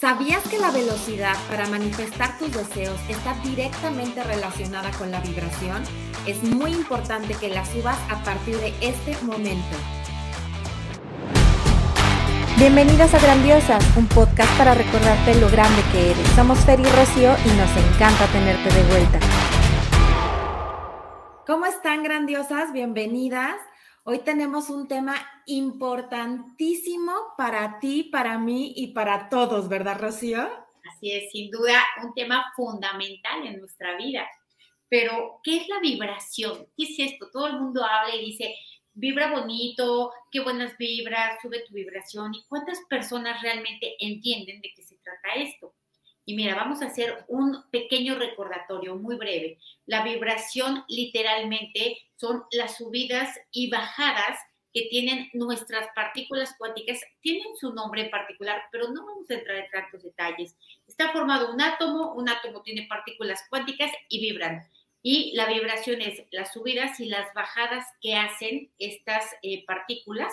¿Sabías que la velocidad para manifestar tus deseos está directamente relacionada con la vibración? Es muy importante que la subas a partir de este momento. Bienvenidas a Grandiosas, un podcast para recordarte lo grande que eres. Somos Fer y Rocío y nos encanta tenerte de vuelta. ¿Cómo están grandiosas? Bienvenidas. Hoy tenemos un tema importantísimo para ti, para mí y para todos, ¿verdad, Rocío? Así es, sin duda, un tema fundamental en nuestra vida. Pero, ¿qué es la vibración? ¿Qué es esto? Todo el mundo habla y dice, vibra bonito, qué buenas vibras, sube tu vibración. ¿Y cuántas personas realmente entienden de qué se trata esto? Y mira, vamos a hacer un pequeño recordatorio muy breve. La vibración literalmente son las subidas y bajadas que tienen nuestras partículas cuánticas. Tienen su nombre en particular, pero no vamos a entrar en tantos detalles. Está formado un átomo, un átomo tiene partículas cuánticas y vibran. Y la vibración es las subidas y las bajadas que hacen estas eh, partículas.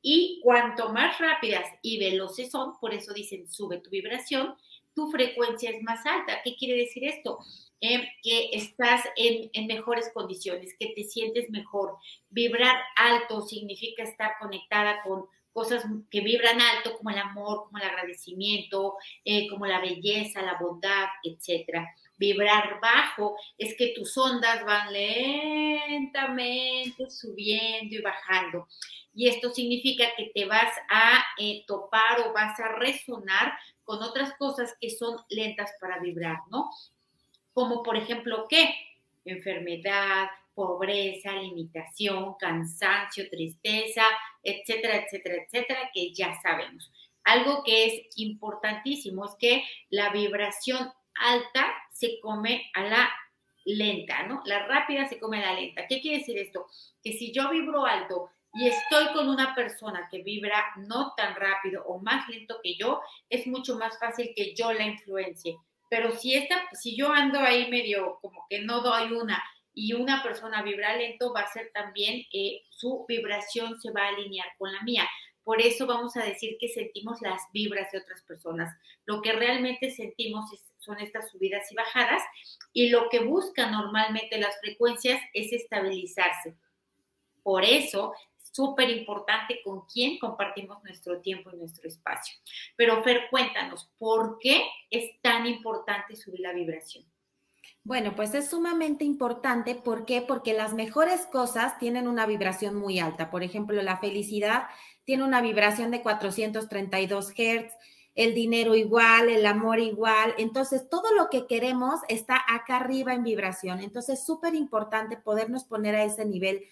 Y cuanto más rápidas y veloces son, por eso dicen sube tu vibración, tu frecuencia es más alta. ¿Qué quiere decir esto? Eh, que estás en, mejores condiciones, que te sientes mejor. Vibrar alto significa estar conectada con cosas que vibran alto, como el amor, como el agradecimiento, eh, como la belleza, la bondad, etc. Vibrar bajo es que tus ondas van lentamente subiendo y bajando. Y esto significa que te vas a eh, topar o vas a resonar con otras cosas que son lentas para vibrar, ¿no? Como por ejemplo, ¿qué? Enfermedad, pobreza, limitación, cansancio, tristeza, etcétera, etcétera, etcétera, que ya sabemos. Algo que es importantísimo es que la vibración alta se come a la lenta, ¿no? La rápida se come a la lenta. ¿Qué quiere decir esto? Que si yo vibro alto y estoy con una persona que vibra no tan rápido o más lento que yo, es mucho más fácil que yo la influencie. Pero si, esta, si yo ando ahí medio como que no doy una y una persona vibra lento, va a ser también eh, su vibración se va a alinear con la mía. Por eso vamos a decir que sentimos las vibras de otras personas. Lo que realmente sentimos son estas subidas y bajadas y lo que buscan normalmente las frecuencias es estabilizarse. Por eso súper importante con quién compartimos nuestro tiempo y nuestro espacio. Pero Fer, cuéntanos, ¿por qué es tan importante subir la vibración? Bueno, pues es sumamente importante. ¿Por qué? Porque las mejores cosas tienen una vibración muy alta. Por ejemplo, la felicidad tiene una vibración de 432 Hz, el dinero igual, el amor igual. Entonces, todo lo que queremos está acá arriba en vibración. Entonces, es súper importante podernos poner a ese nivel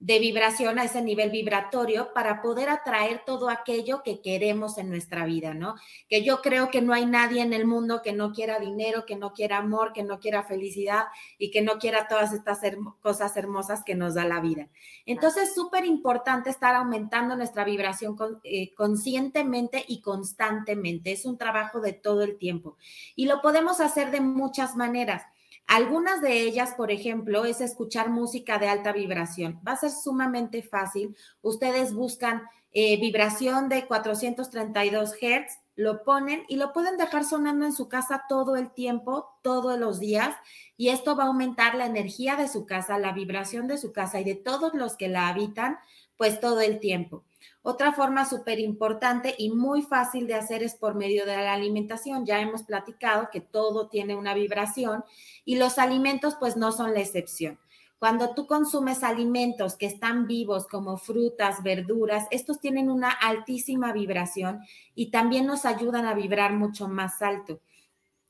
de vibración a ese nivel vibratorio para poder atraer todo aquello que queremos en nuestra vida, ¿no? Que yo creo que no hay nadie en el mundo que no quiera dinero, que no quiera amor, que no quiera felicidad y que no quiera todas estas cosas hermosas que nos da la vida. Entonces, es súper importante estar aumentando nuestra vibración eh, conscientemente y constantemente. Es un trabajo de todo el tiempo y lo podemos hacer de muchas maneras. Algunas de ellas, por ejemplo, es escuchar música de alta vibración. Va a ser sumamente fácil. Ustedes buscan eh, vibración de 432 Hz, lo ponen y lo pueden dejar sonando en su casa todo el tiempo, todos los días. Y esto va a aumentar la energía de su casa, la vibración de su casa y de todos los que la habitan, pues todo el tiempo. Otra forma súper importante y muy fácil de hacer es por medio de la alimentación. Ya hemos platicado que todo tiene una vibración y los alimentos pues no son la excepción. Cuando tú consumes alimentos que están vivos como frutas, verduras, estos tienen una altísima vibración y también nos ayudan a vibrar mucho más alto.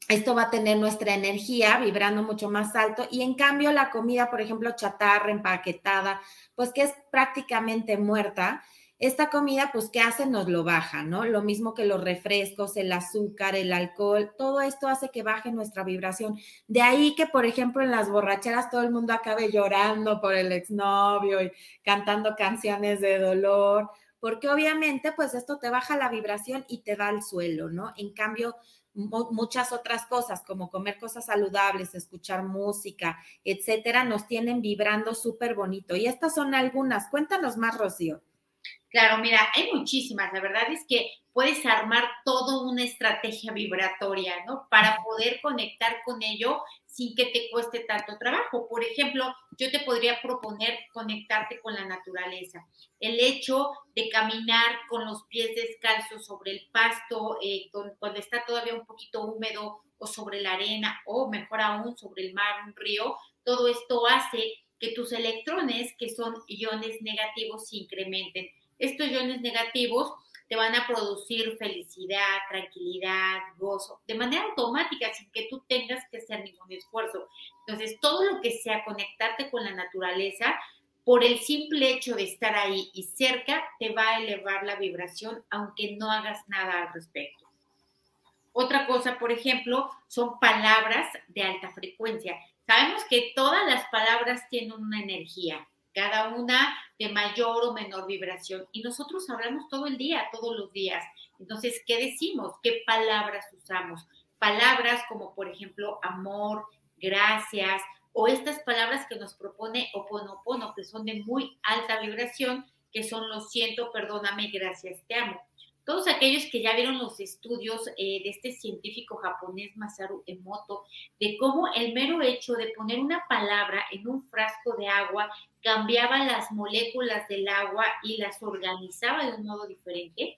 Esto va a tener nuestra energía vibrando mucho más alto y en cambio la comida, por ejemplo, chatarra, empaquetada, pues que es prácticamente muerta, esta comida, pues, ¿qué hace? Nos lo baja, ¿no? Lo mismo que los refrescos, el azúcar, el alcohol, todo esto hace que baje nuestra vibración. De ahí que, por ejemplo, en las borracheras todo el mundo acabe llorando por el exnovio y cantando canciones de dolor, porque obviamente, pues, esto te baja la vibración y te da al suelo, ¿no? En cambio, muchas otras cosas como comer cosas saludables, escuchar música, etcétera, nos tienen vibrando súper bonito. Y estas son algunas. Cuéntanos más, Rocío. Claro, mira, hay muchísimas. La verdad es que puedes armar toda una estrategia vibratoria, ¿no? Para poder conectar con ello sin que te cueste tanto trabajo. Por ejemplo, yo te podría proponer conectarte con la naturaleza. El hecho de caminar con los pies descalzos sobre el pasto, eh, cuando está todavía un poquito húmedo, o sobre la arena, o mejor aún, sobre el mar, un río, todo esto hace que tus electrones, que son iones negativos, se incrementen. Estos iones negativos te van a producir felicidad, tranquilidad, gozo, de manera automática, sin que tú tengas que hacer ningún esfuerzo. Entonces, todo lo que sea conectarte con la naturaleza, por el simple hecho de estar ahí y cerca, te va a elevar la vibración, aunque no hagas nada al respecto. Otra cosa, por ejemplo, son palabras de alta frecuencia. Sabemos que todas las palabras tienen una energía cada una de mayor o menor vibración. Y nosotros hablamos todo el día, todos los días. Entonces, ¿qué decimos? ¿Qué palabras usamos? Palabras como, por ejemplo, amor, gracias, o estas palabras que nos propone Oponopono, que son de muy alta vibración, que son lo siento, perdóname, gracias, te amo todos aquellos que ya vieron los estudios eh, de este científico japonés Masaru Emoto, de cómo el mero hecho de poner una palabra en un frasco de agua cambiaba las moléculas del agua y las organizaba de un modo diferente,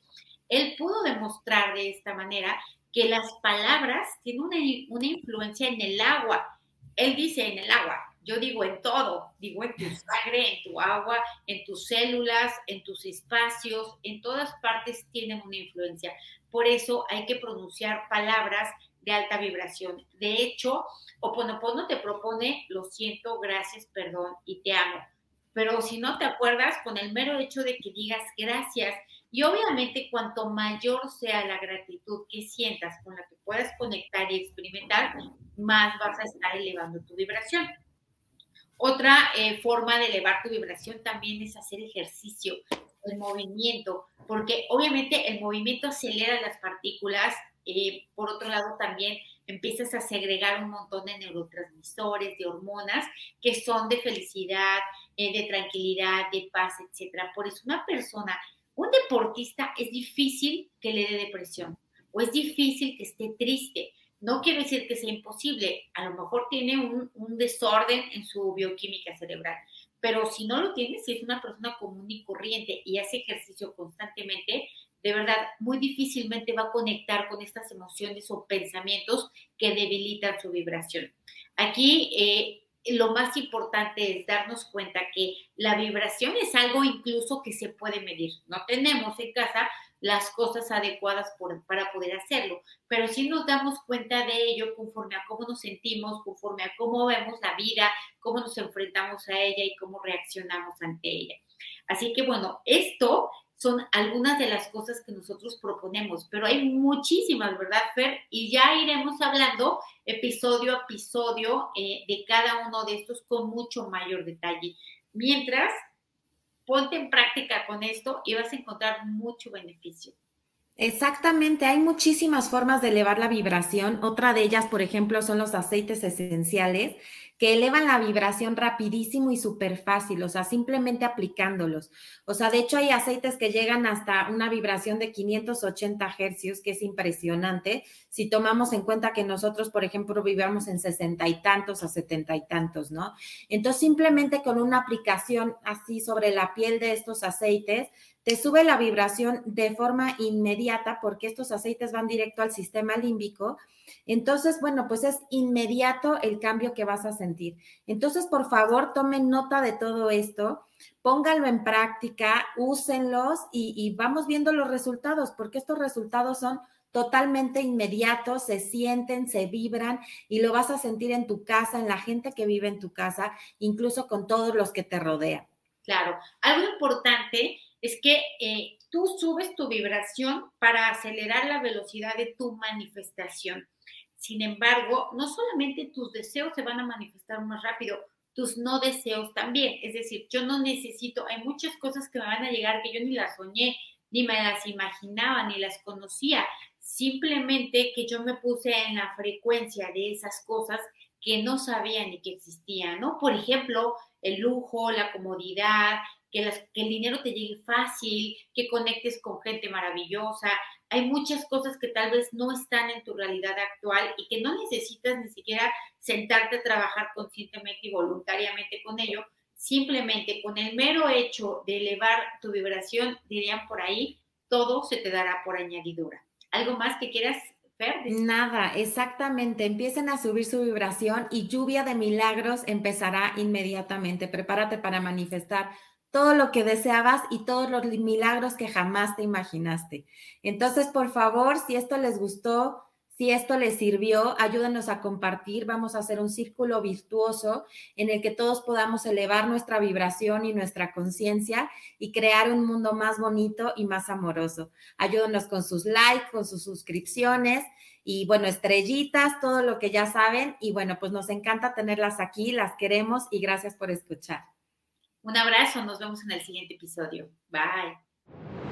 él pudo demostrar de esta manera que las palabras tienen una, una influencia en el agua. Él dice en el agua, yo digo en todo, digo en tu sangre, en tu agua, en tus células, en tus espacios, en todas partes tienen una influencia. Por eso hay que pronunciar palabras de alta vibración. De hecho, Oponopono te propone lo siento, gracias, perdón y te amo. Pero si no te acuerdas, con el mero hecho de que digas gracias, y obviamente cuanto mayor sea la gratitud que sientas con la que puedas conectar y experimentar, más vas a estar elevando tu vibración. Otra eh, forma de elevar tu vibración también es hacer ejercicio, el movimiento, porque obviamente el movimiento acelera las partículas. Eh, por otro lado, también empiezas a segregar un montón de neurotransmisores, de hormonas que son de felicidad, eh, de tranquilidad, de paz, etcétera. Por eso una persona, un deportista, es difícil que le dé depresión o es difícil que esté triste no quiere decir que sea imposible, a lo mejor tiene un, desorden en su bioquímica cerebral, pero si no lo tiene, si es una persona común y corriente y hace ejercicio constantemente, de verdad, muy difícilmente va a conectar con estas emociones o pensamientos que debilitan su vibración. Aquí eh, lo más importante es darnos cuenta que la vibración es algo incluso que se puede medir. No tenemos en casa las cosas adecuadas para poder hacerlo. Pero si nos damos cuenta de ello conforme a cómo nos sentimos, conforme a cómo vemos la vida, cómo nos enfrentamos a ella y cómo reaccionamos ante ella. Así que bueno, esto son algunas de las cosas que nosotros proponemos, pero hay muchísimas, ¿verdad, Fer? Y ya iremos hablando episodio a episodio eh, de cada uno de estos con mucho mayor detalle. Mientras, ponte en práctica con esto y vas a encontrar mucho beneficio. Exactamente, hay muchísimas formas de elevar la vibración. Otra de ellas, por ejemplo, son los aceites esenciales que elevan la vibración rapidísimo y súper fácil, o sea, simplemente aplicándolos. O sea, de hecho hay aceites que llegan hasta una vibración de 580 hercios, que es impresionante, si tomamos en cuenta que nosotros, por ejemplo, vivamos en sesenta y tantos a setenta y tantos, ¿no? Entonces, simplemente con una aplicación así sobre la piel de estos aceites, te sube la vibración de forma inmediata porque estos aceites van directo al sistema límbico. Entonces, bueno, pues es inmediato el cambio que vas a sentir. Entonces, por favor, tomen nota de todo esto, pónganlo en práctica, úsenlos y, y vamos viendo los resultados, porque estos resultados son totalmente inmediatos, se sienten, se vibran y lo vas a sentir en tu casa, en la gente que vive en tu casa, incluso con todos los que te rodean. Claro, algo importante es que eh, tú subes tu vibración para acelerar la velocidad de tu manifestación. Sin embargo, no solamente tus deseos se van a manifestar más rápido, tus no deseos también. Es decir, yo no necesito, hay muchas cosas que me van a llegar que yo ni las soñé, ni me las imaginaba, ni las conocía. Simplemente que yo me puse en la frecuencia de esas cosas que no sabía ni que existían, ¿no? Por ejemplo, el lujo, la comodidad, que, el dinero te llegue fácil, que conectes con gente maravillosa. Hay muchas cosas que tal vez no están en tu realidad actual y que no necesitas ni siquiera sentarte a trabajar conscientemente y voluntariamente con ello. Simplemente con el mero hecho de elevar tu vibración, dirían por ahí, todo se te dará por añadidura. ¿Algo más que quieras Nada, exactamente. Empiecen a subir su vibración y lluvia de milagros empezará inmediatamente. Prepárate para manifestar todo lo que deseabas y todos los milagros que jamás te imaginaste. Entonces, por favor, si esto les gustó, si esto les sirvió, ayúdenos a compartir. Vamos a hacer un círculo virtuoso en el que todos podamos elevar nuestra vibración y nuestra conciencia y crear un mundo más bonito y más amoroso. Ayúdenos con sus likes, con sus suscripciones y bueno, estrellitas, todo lo que ya saben. Y bueno, pues nos encanta tenerlas aquí, las queremos y gracias por escuchar. Un abrazo, nos vemos en el siguiente episodio. Bye.